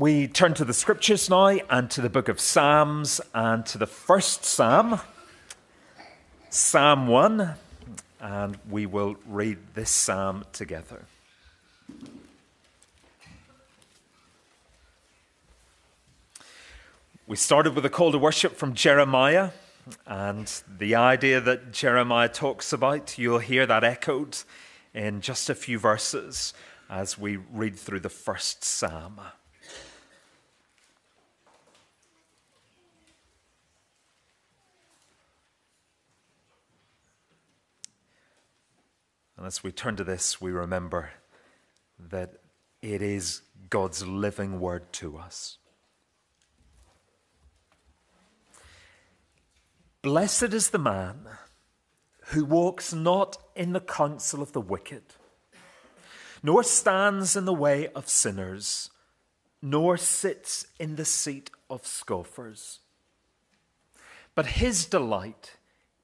We turn to the scriptures now and to the book of Psalms and to the first psalm, Psalm 1, and we will read this psalm together. We started with a call to worship from Jeremiah, and the idea that Jeremiah talks about, you'll hear that echoed in just a few verses as we read through the first psalm. And as we turn to this, we remember that it is God's living word to us. Blessed is the man who walks not in the counsel of the wicked, nor stands in the way of sinners, nor sits in the seat of scoffers. But his delight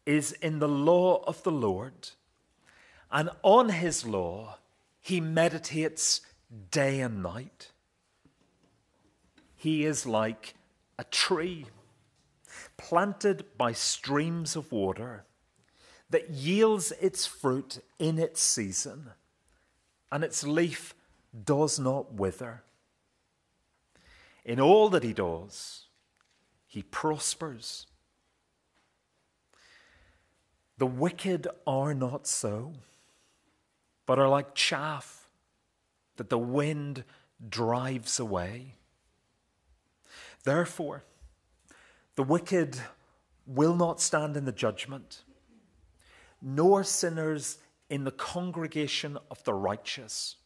is in the law of the Lord, and on his law he meditates day and night. He is like a tree planted by streams of water that yields its fruit in its season, and its leaf does not wither. In all that he does, he prospers. The wicked are not so, but are like chaff that the wind drives away. Therefore, the wicked will not stand in the judgment, nor sinners in the congregation of the righteous.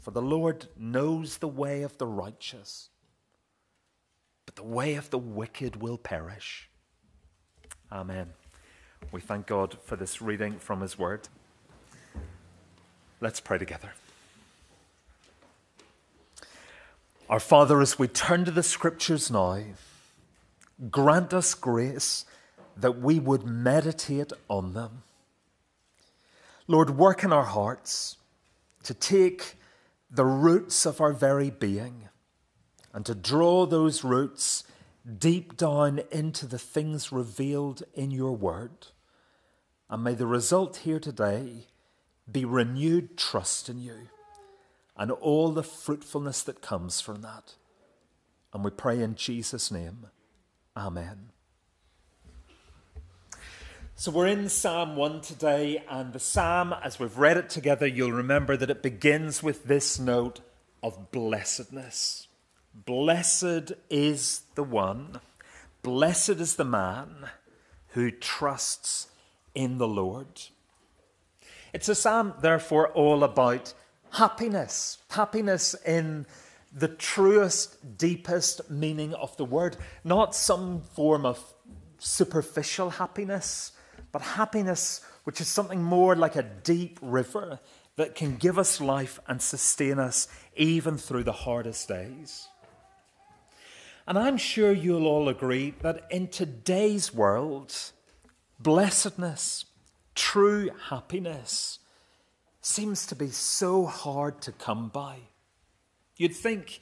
For the Lord knows the way of the righteous, but the way of the wicked will perish. Amen. We thank God for this reading from His Word. Let's pray together. Our Father, as we turn to the Scriptures now, Grant us grace that we would meditate on them. Lord, work in our hearts to take the roots of our very being and to draw those roots deep down into the things revealed in your word. And may the result here today be renewed trust in you and all the fruitfulness that comes from that. And we pray in Jesus' name. Amen. So we're in Psalm 1 today, and the psalm, as we've read it together, you'll remember that it begins with this note of blessedness. Blessed is the one, blessed is the man who trusts in the Lord. It's a psalm, therefore, all about happiness, happiness in the truest, deepest meaning of the word, not some form of superficial happiness, but happiness which is something more like a deep river that can give us life and sustain us even through the hardest days. And I'm sure you'll all agree that in today's world, blessedness, true happiness, seems to be so hard to come by. You'd think,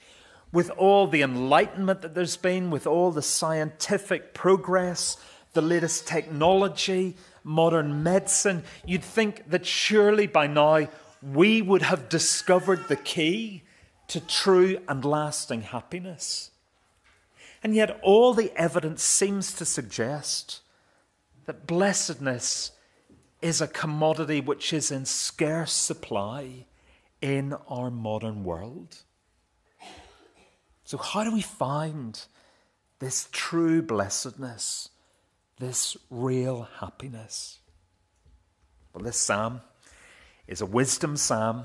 with all the enlightenment that there's been, with all the scientific progress, the latest technology, modern medicine, you'd think that surely by now we would have discovered the key to true and lasting happiness. And yet, all the evidence seems to suggest that blessedness is a commodity which is in scarce supply in our modern world. So, how do we find this true blessedness, this real happiness? Well, this psalm is a wisdom psalm,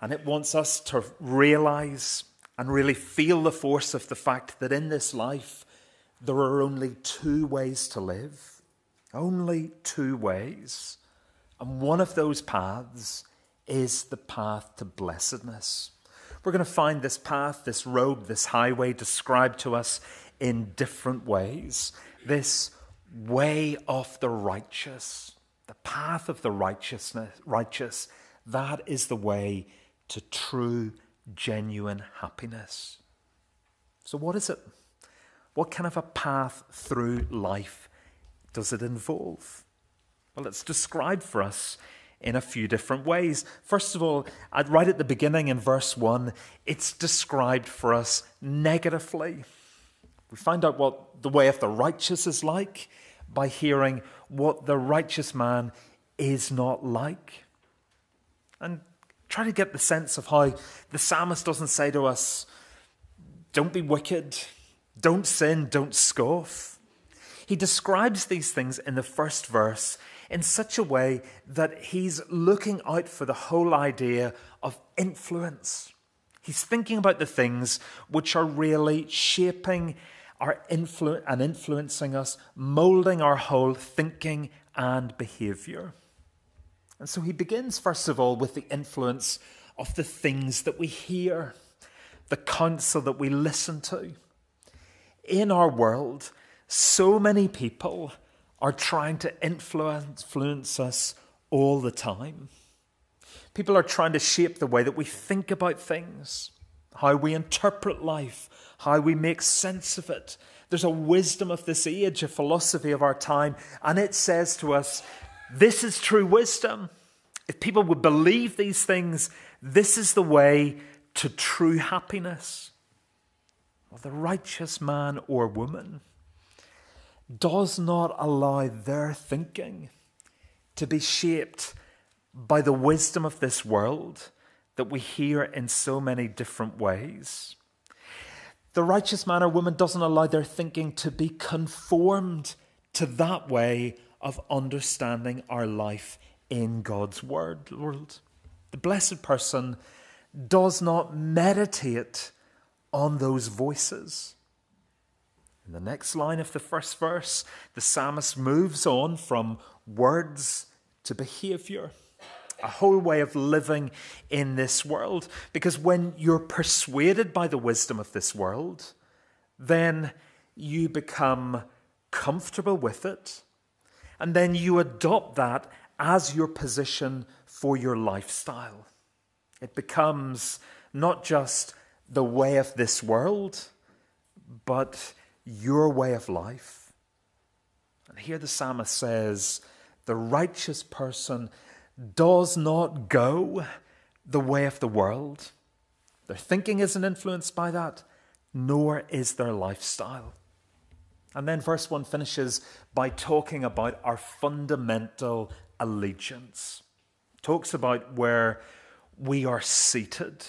and it wants us to realize and really feel the force of the fact that in this life there are only two ways to live. Only two ways. And one of those paths is the path to blessedness. We're going to find this path, this road, this highway described to us in different ways. This way of the righteous, the path of the righteousness, righteous, that is the way to true genuine happiness. So, what is it? What kind of a path through life does it involve? Well, it's described for us in a few different ways. First of all, right at the beginning in verse 1, it's described for us negatively. We find out what the way of the righteous is like by hearing what the righteous man is not like. And try to get the sense of how the psalmist doesn't say to us, don't be wicked, don't sin, don't scoff. He describes these things in the first verse in such a way that he's looking out for the whole idea of influence. He's thinking about the things which are really shaping our influ- and influencing us, molding our whole thinking and behavior. And so he begins, first of all, with the influence of the things that we hear, the counsel that we listen to. In our world, so many people are trying to influence us all the time. People are trying to shape the way that we think about things, how we interpret life, how we make sense of it. There's a wisdom of this age, a philosophy of our time, and it says to us, this is true wisdom. If people would believe these things, this is the way to true happiness. Well, the righteous man or woman does not allow their thinking to be shaped by the wisdom of this world that we hear in so many different ways. The righteous man or woman doesn't allow their thinking to be conformed to that way of understanding our life in God's word. world. The blessed person does not meditate on those voices. In the next line of the first verse, the psalmist moves on from words to behavior, a whole way of living in this world. Because when you're persuaded by the wisdom of this world, then you become comfortable with it, and then you adopt that as your position for your lifestyle. It becomes not just the way of this world, but your way of life. And here the psalmist says, the righteous person does not go the way of the world. Their thinking isn't influenced by that, nor is their lifestyle. And then verse 1 finishes by talking about our fundamental allegiance. Talks about where we are seated.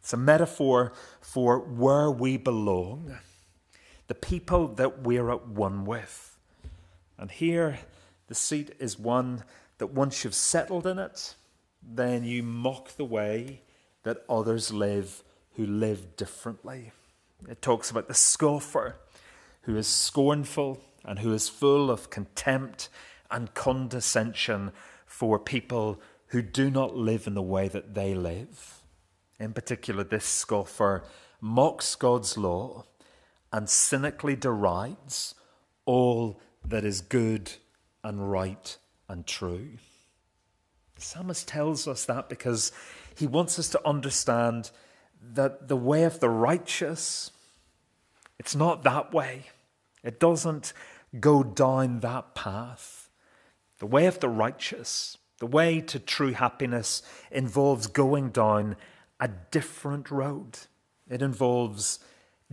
It's a metaphor for where we belong the people that we're at one with. And here, the seat is one that once you've settled in it, then you mock the way that others live who live differently. It talks about the scoffer who is scornful and who is full of contempt and condescension for people who do not live in the way that they live. In particular, this scoffer mocks God's law and cynically derides all that is good and right and true. Psalmist tells us that because he wants us to understand that the way of the righteous, it's not that way. It doesn't go down that path. The way of the righteous, the way to true happiness, involves going down a different road. It involves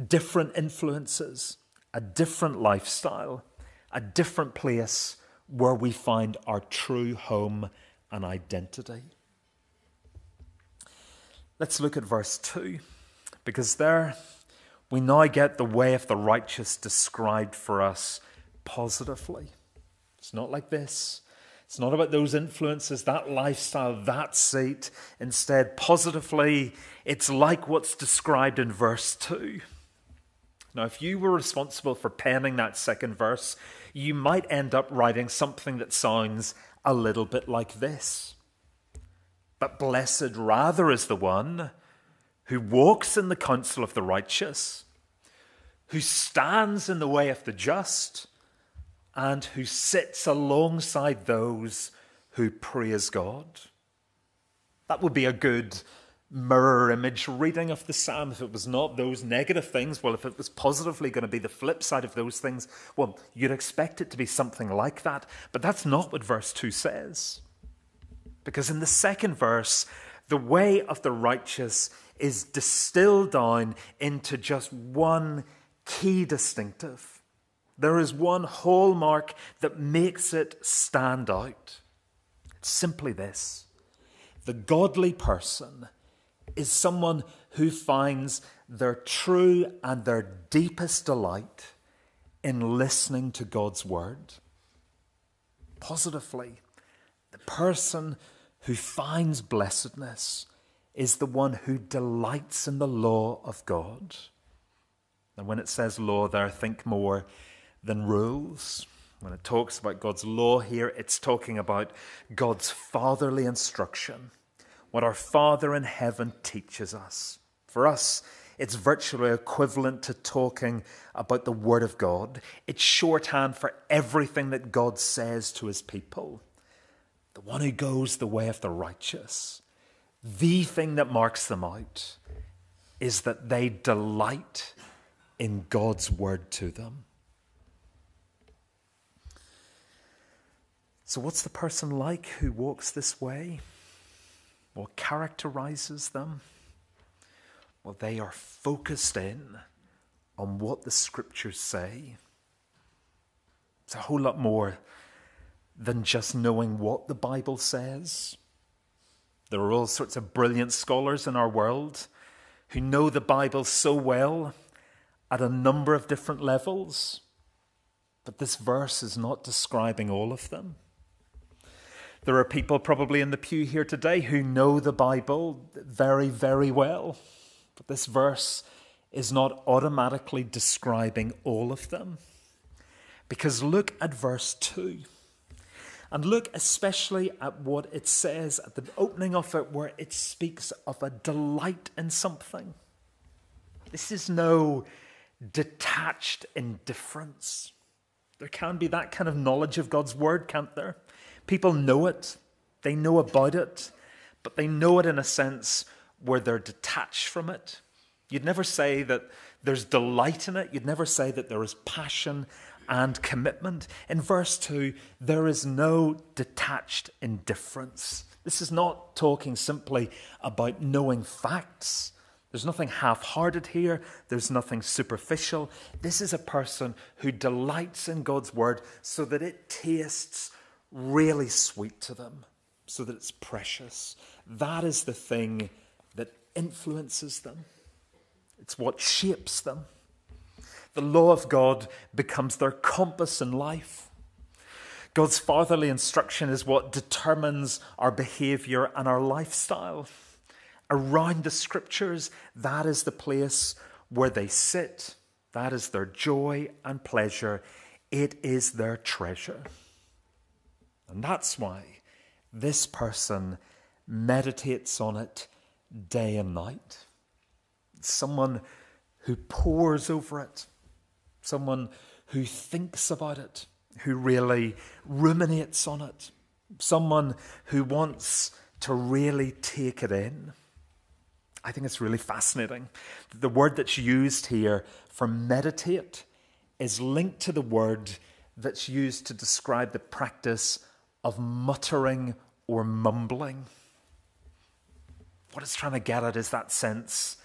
different influences, a different lifestyle, a different place where we find our true home and identity. Let's look at verse 2, because there we now get the way of the righteous described for us positively. It's not like this. It's not about those influences, that lifestyle, that seat. Instead, positively, it's like what's described in verse 2. Now, if you were responsible for penning that second verse, you might end up writing something that sounds a little bit like this. But blessed rather is the one who walks in the counsel of the righteous, who stands in the way of the just, and who sits alongside those who praise God. That would be a good mirror image reading of the psalm. If it was not those negative things, well, if it was positively going to be the flip side of those things, well, you'd expect it to be something like that. But that's not what verse 2 says. Because in the second verse, the way of the righteous is distilled down into just one key distinctive. There is one hallmark that makes it stand out. It's simply this the godly person is someone who finds their true and their deepest delight in listening to God's word. Positively, the person who finds blessedness is the one who delights in the law of God. And when it says law there, I think more than rules. When it talks about God's law here, it's talking about God's fatherly instruction, what our Father in heaven teaches us. For us, it's virtually equivalent to talking about the Word of God. It's shorthand for everything that God says to His people. The one who goes the way of the righteous, the thing that marks them out is that they delight in God's Word to them. So, what's the person like who walks this way? What characterizes them? Well, they are focused in on what the scriptures say. It's a whole lot more than just knowing what the Bible says. There are all sorts of brilliant scholars in our world who know the Bible so well at a number of different levels, but this verse is not describing all of them. There are people probably in the pew here today who know the Bible very, very well. But this verse is not automatically describing all of them. Because look at verse 2. And look especially at what it says at the opening of it, where it speaks of a delight in something. This is no detached indifference. There can be that kind of knowledge of God's word, can't there? People know it, they know about it, but they know it in a sense where they're detached from it. You'd never say that there's delight in it, you'd never say that there is passion and commitment. In verse 2, there is no detached indifference. This is not talking simply about knowing facts. There's nothing half hearted here. There's nothing superficial. This is a person who delights in God's word so that it tastes really sweet to them so that it's precious. That is the thing that influences them, it's what shapes them. The law of God becomes their compass in life. God's fatherly instruction is what determines our behavior and our lifestyle. Around the scriptures, that is the place where they sit. That is their joy and pleasure. It is their treasure. And that's why this person meditates on it day and night. Someone who pores over it, someone who thinks about it, who really ruminates on it, someone who wants to really take it in. I think it's really fascinating. The word that's used here for meditate is linked to the word that's used to describe the practice of muttering or mumbling. What it's trying to get at is that sense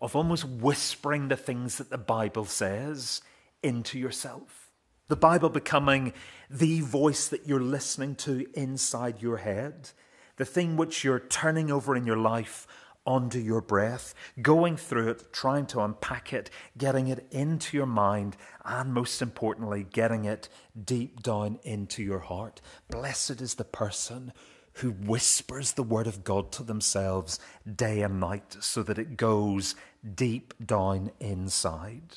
of almost whispering the things that the Bible says into yourself. The Bible becoming the voice that you're listening to inside your head, the thing which you're turning over in your life onto your breath, going through it, trying to unpack it, getting it into your mind, and most importantly, getting it deep down into your heart. Blessed is the person who whispers the word of God to themselves day and night so that it goes deep down inside.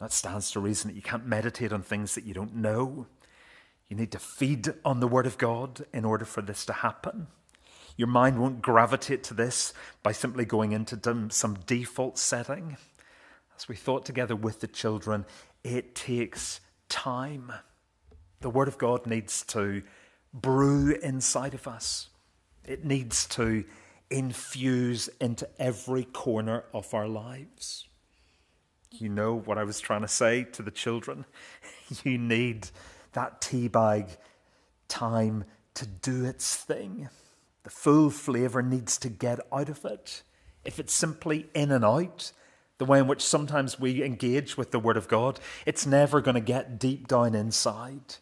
That stands to reason that you can't meditate on things that you don't know. You need to feed on the Word of God in order for this to happen. Your mind won't gravitate to this by simply going into some default setting. As we thought together with the children, it takes time. The Word of God needs to brew inside of us, it needs to infuse into every corner of our lives. You know what I was trying to say to the children? You need that tea bag time to do its thing. The full flavour needs to get out of it. If it's simply in and out, the way in which sometimes we engage with the Word of God, it's never going to get deep down inside.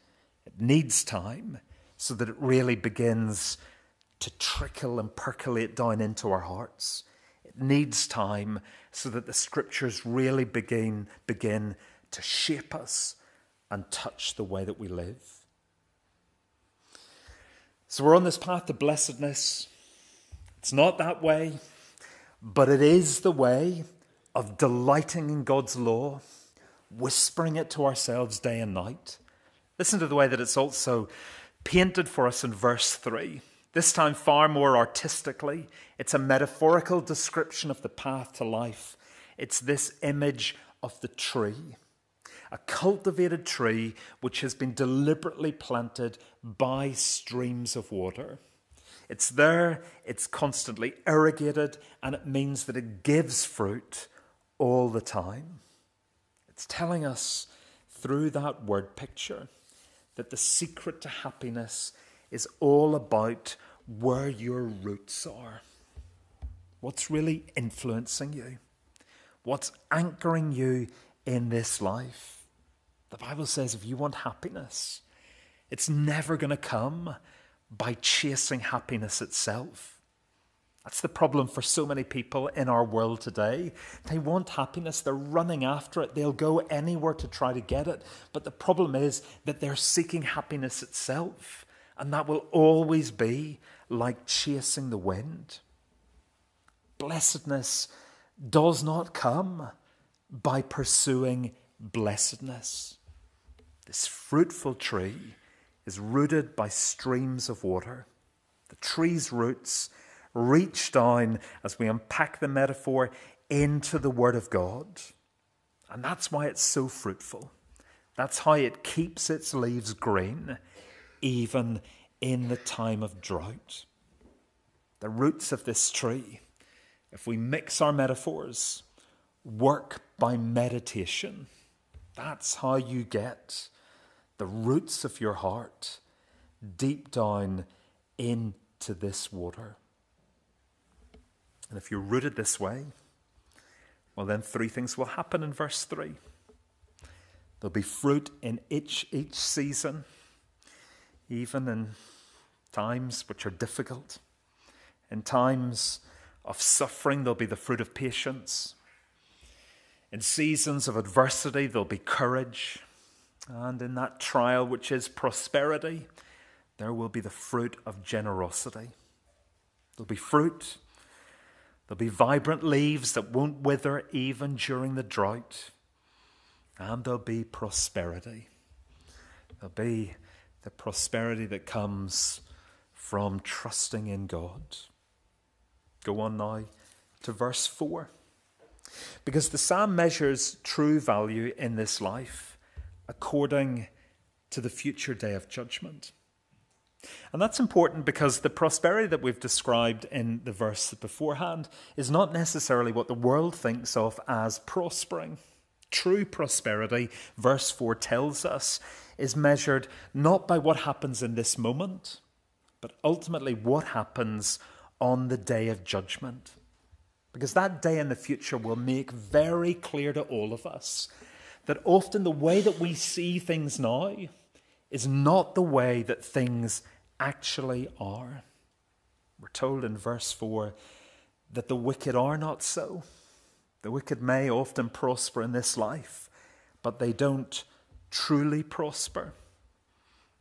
It needs time so that it really begins to trickle and percolate down into our hearts. It needs time so that the scriptures really begin, begin to shape us and touch the way that we live. So we're on this path to blessedness. It's not that way, but it is the way of delighting in God's law, whispering it to ourselves day and night. Listen to the way that it's also painted for us in verse 3 this time far more artistically. It's a metaphorical description of the path to life. It's this image of the tree, a cultivated tree which has been deliberately planted by streams of water. It's there, it's constantly irrigated, and it means that it gives fruit all the time. It's telling us through that word picture that the secret to happiness is all about where your roots are. What's really influencing you? What's anchoring you in this life? The Bible says if you want happiness, it's never going to come by chasing happiness itself. That's the problem for so many people in our world today. They want happiness, they're running after it, they'll go anywhere to try to get it. But the problem is that they're seeking happiness itself. And that will always be like chasing the wind. Blessedness does not come by pursuing blessedness. This fruitful tree is rooted by streams of water. The tree's roots reach down, as we unpack the metaphor, into the Word of God. And that's why it's so fruitful. That's how it keeps its leaves green even in the time of drought. The roots of this tree, if we mix our metaphors, work by meditation. That's how you get the roots of your heart deep down into this water. And if you're rooted this way, well, then three things will happen in verse 3. There'll be fruit in each, each season even in times which are difficult. In times of suffering, there'll be the fruit of patience. In seasons of adversity, there'll be courage. And in that trial, which is prosperity, there will be the fruit of generosity. There'll be fruit. There'll be vibrant leaves that won't wither even during the drought. And there'll be prosperity. There'll be the prosperity that comes from trusting in God. Go on now to verse 4. Because the psalm measures true value in this life according to the future day of judgment. And that's important because the prosperity that we've described in the verse beforehand is not necessarily what the world thinks of as prospering. True prosperity, verse 4 tells us, is measured not by what happens in this moment, but ultimately what happens on the day of judgment. Because that day in the future will make very clear to all of us that often the way that we see things now is not the way that things actually are. We're told in verse 4 that the wicked are not so. The wicked may often prosper in this life, but they don't truly prosper.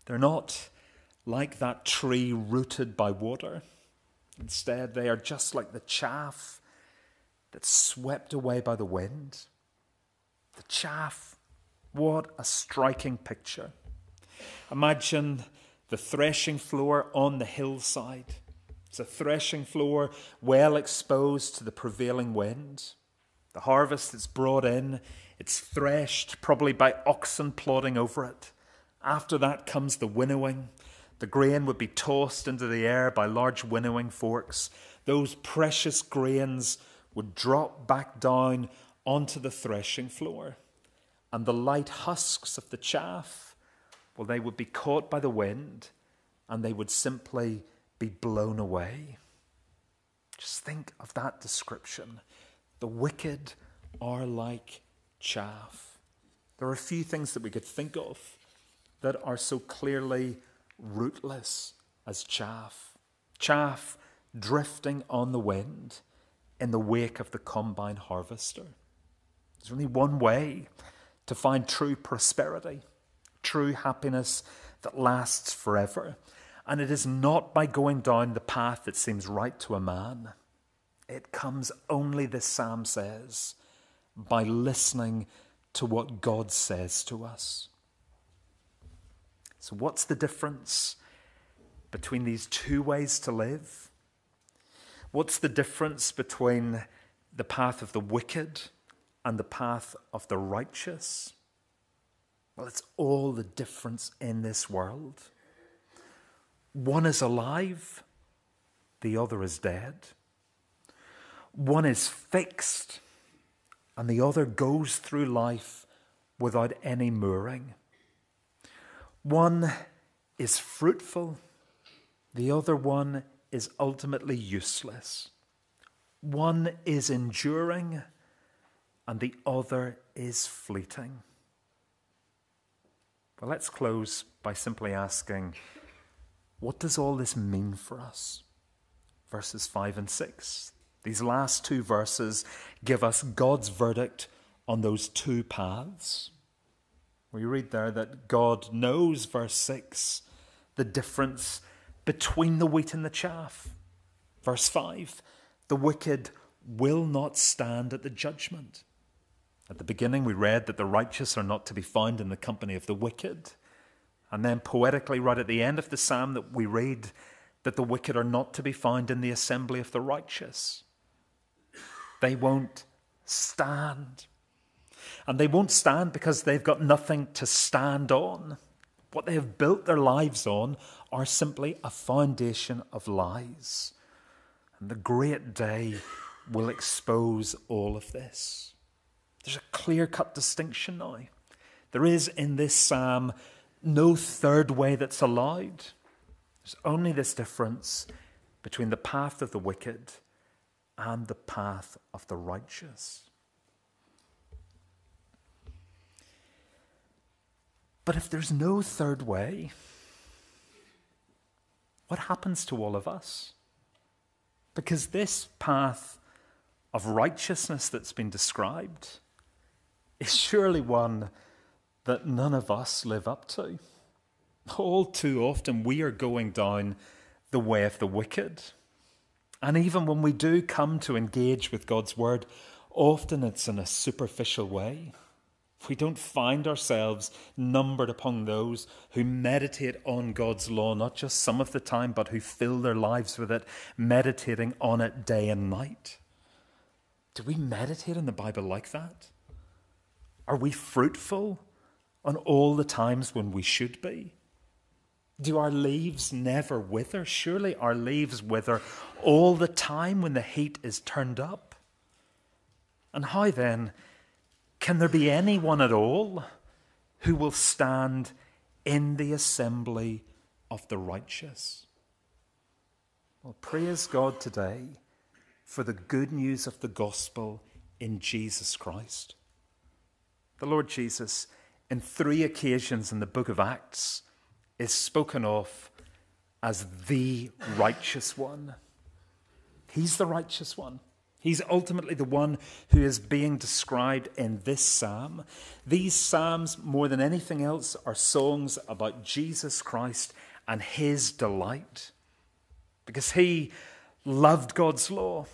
They're not like that tree rooted by water. Instead, they are just like the chaff that's swept away by the wind. The chaff, what a striking picture. Imagine the threshing floor on the hillside. It's a threshing floor well exposed to the prevailing wind. The harvest is brought in, it's threshed, probably by oxen plodding over it. After that comes the winnowing. The grain would be tossed into the air by large winnowing forks. those precious grains would drop back down onto the threshing floor. And the light husks of the chaff, well, they would be caught by the wind and they would simply be blown away. Just think of that description. The wicked are like chaff. There are a few things that we could think of that are so clearly rootless as chaff. Chaff drifting on the wind in the wake of the combine harvester. There's only one way to find true prosperity, true happiness that lasts forever. And it is not by going down the path that seems right to a man. It comes only, this psalm says, by listening to what God says to us. So, what's the difference between these two ways to live? What's the difference between the path of the wicked and the path of the righteous? Well, it's all the difference in this world. One is alive, the other is dead. One is fixed, and the other goes through life without any mooring. One is fruitful, the other one is ultimately useless. One is enduring, and the other is fleeting. Well, let's close by simply asking what does all this mean for us? Verses 5 and 6. These last two verses give us God's verdict on those two paths. We read there that God knows, verse 6, the difference between the wheat and the chaff. Verse 5, the wicked will not stand at the judgment. At the beginning, we read that the righteous are not to be found in the company of the wicked. And then, poetically, right at the end of the psalm, that we read that the wicked are not to be found in the assembly of the righteous. They won't stand. And they won't stand because they've got nothing to stand on. What they have built their lives on are simply a foundation of lies. And the great day will expose all of this. There's a clear cut distinction now. There is in this psalm no third way that's allowed. There's only this difference between the path of the wicked and the path of the righteous. But if there's no third way, what happens to all of us? Because this path of righteousness that's been described is surely one that none of us live up to. All too often, we are going down the way of the wicked. And even when we do come to engage with God's word, often it's in a superficial way. We don't find ourselves numbered upon those who meditate on God's law, not just some of the time, but who fill their lives with it, meditating on it day and night. Do we meditate on the Bible like that? Are we fruitful on all the times when we should be? Do our leaves never wither? Surely our leaves wither all the time when the heat is turned up. And how then? Can there be anyone at all who will stand in the assembly of the righteous? Well, praise God today for the good news of the gospel in Jesus Christ. The Lord Jesus, in three occasions in the book of Acts, is spoken of as the righteous one. He's the righteous one. He's ultimately the one who is being described in this psalm. These psalms, more than anything else, are songs about Jesus Christ and his delight. Because he loved God's law.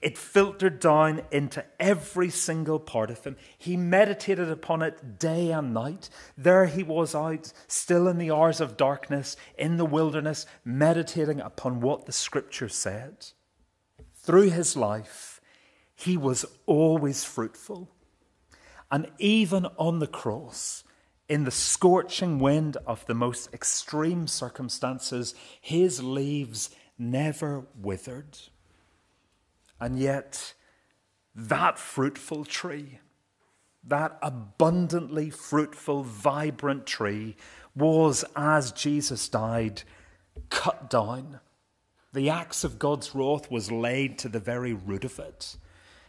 It filtered down into every single part of him. He meditated upon it day and night. There he was out, still in the hours of darkness, in the wilderness, meditating upon what the scripture said through his life, he was always fruitful. And even on the cross, in the scorching wind of the most extreme circumstances, his leaves never withered. And yet, that fruitful tree, that abundantly fruitful, vibrant tree, was, as Jesus died, cut down. The axe of God's wrath was laid to the very root of it.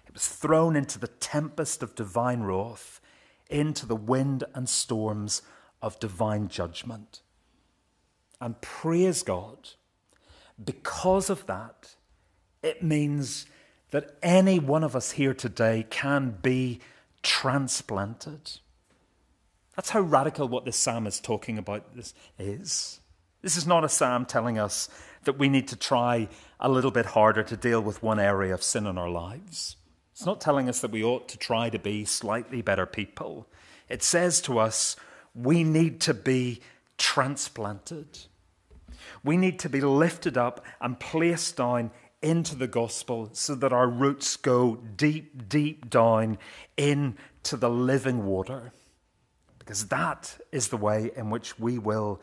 It was thrown into the tempest of divine wrath, into the wind and storms of divine judgment. And praise God, because of that, it means that any one of us here today can be transplanted. That's how radical what this psalm is talking about this is. This is not a psalm telling us that we need to try a little bit harder to deal with one area of sin in our lives. It's not telling us that we ought to try to be slightly better people. It says to us we need to be transplanted. We need to be lifted up and placed down into the gospel so that our roots go deep, deep down into the living water. Because that is the way in which we will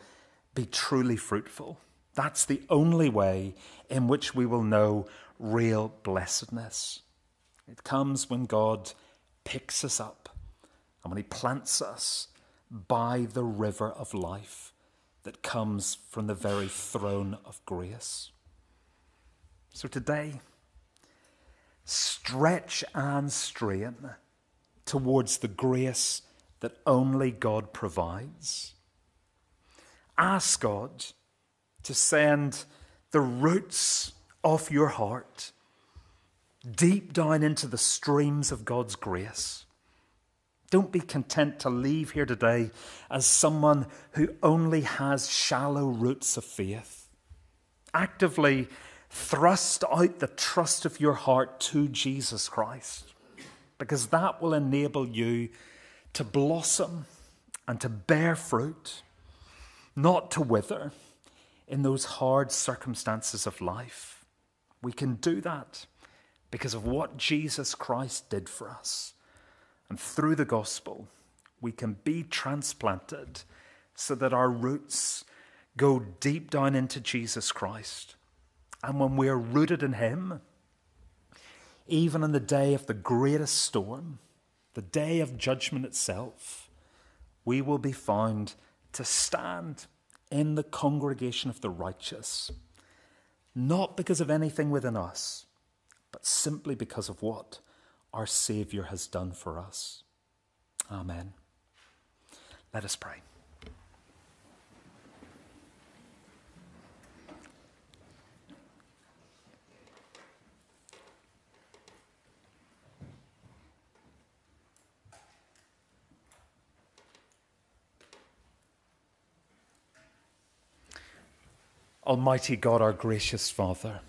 be truly fruitful. That's the only way in which we will know real blessedness. It comes when God picks us up and when He plants us by the river of life that comes from the very throne of grace. So today, stretch and strain towards the grace that only God provides. Ask God to send the roots of your heart deep down into the streams of God's grace don't be content to leave here today as someone who only has shallow roots of faith. Actively thrust out the trust of your heart to Jesus Christ, because that will enable you to blossom and to bear fruit, not to wither in those hard circumstances of life. We can do that because of what Jesus Christ did for us. And through the gospel, we can be transplanted so that our roots go deep down into Jesus Christ. And when we are rooted in Him, even in the day of the greatest storm, the day of judgment itself, we will be found to stand in the congregation of the righteous, not because of anything within us, but simply because of what our Saviour has done for us. Amen. Let us pray. Almighty God, our gracious Father,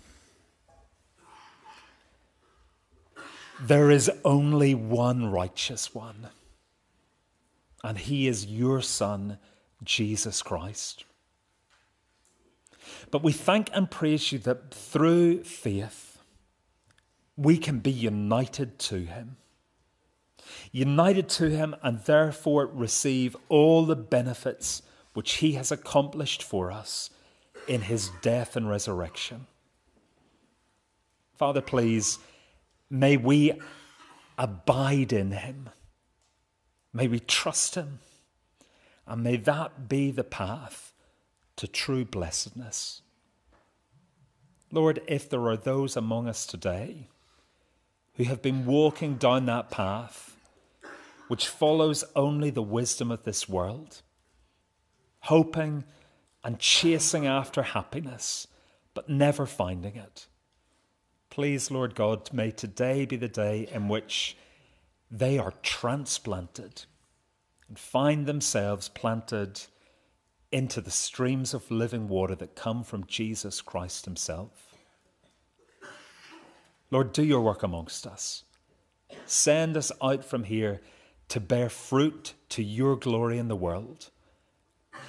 There is only one righteous one, and he is your Son, Jesus Christ. But we thank and praise you that through faith, we can be united to him. United to him and therefore receive all the benefits which he has accomplished for us in his death and resurrection. Father, please May we abide in him. May we trust him. And may that be the path to true blessedness. Lord, if there are those among us today who have been walking down that path which follows only the wisdom of this world, hoping and chasing after happiness, but never finding it. Please, Lord God, may today be the day in which they are transplanted and find themselves planted into the streams of living water that come from Jesus Christ Himself. Lord, do your work amongst us. Send us out from here to bear fruit to your glory in the world.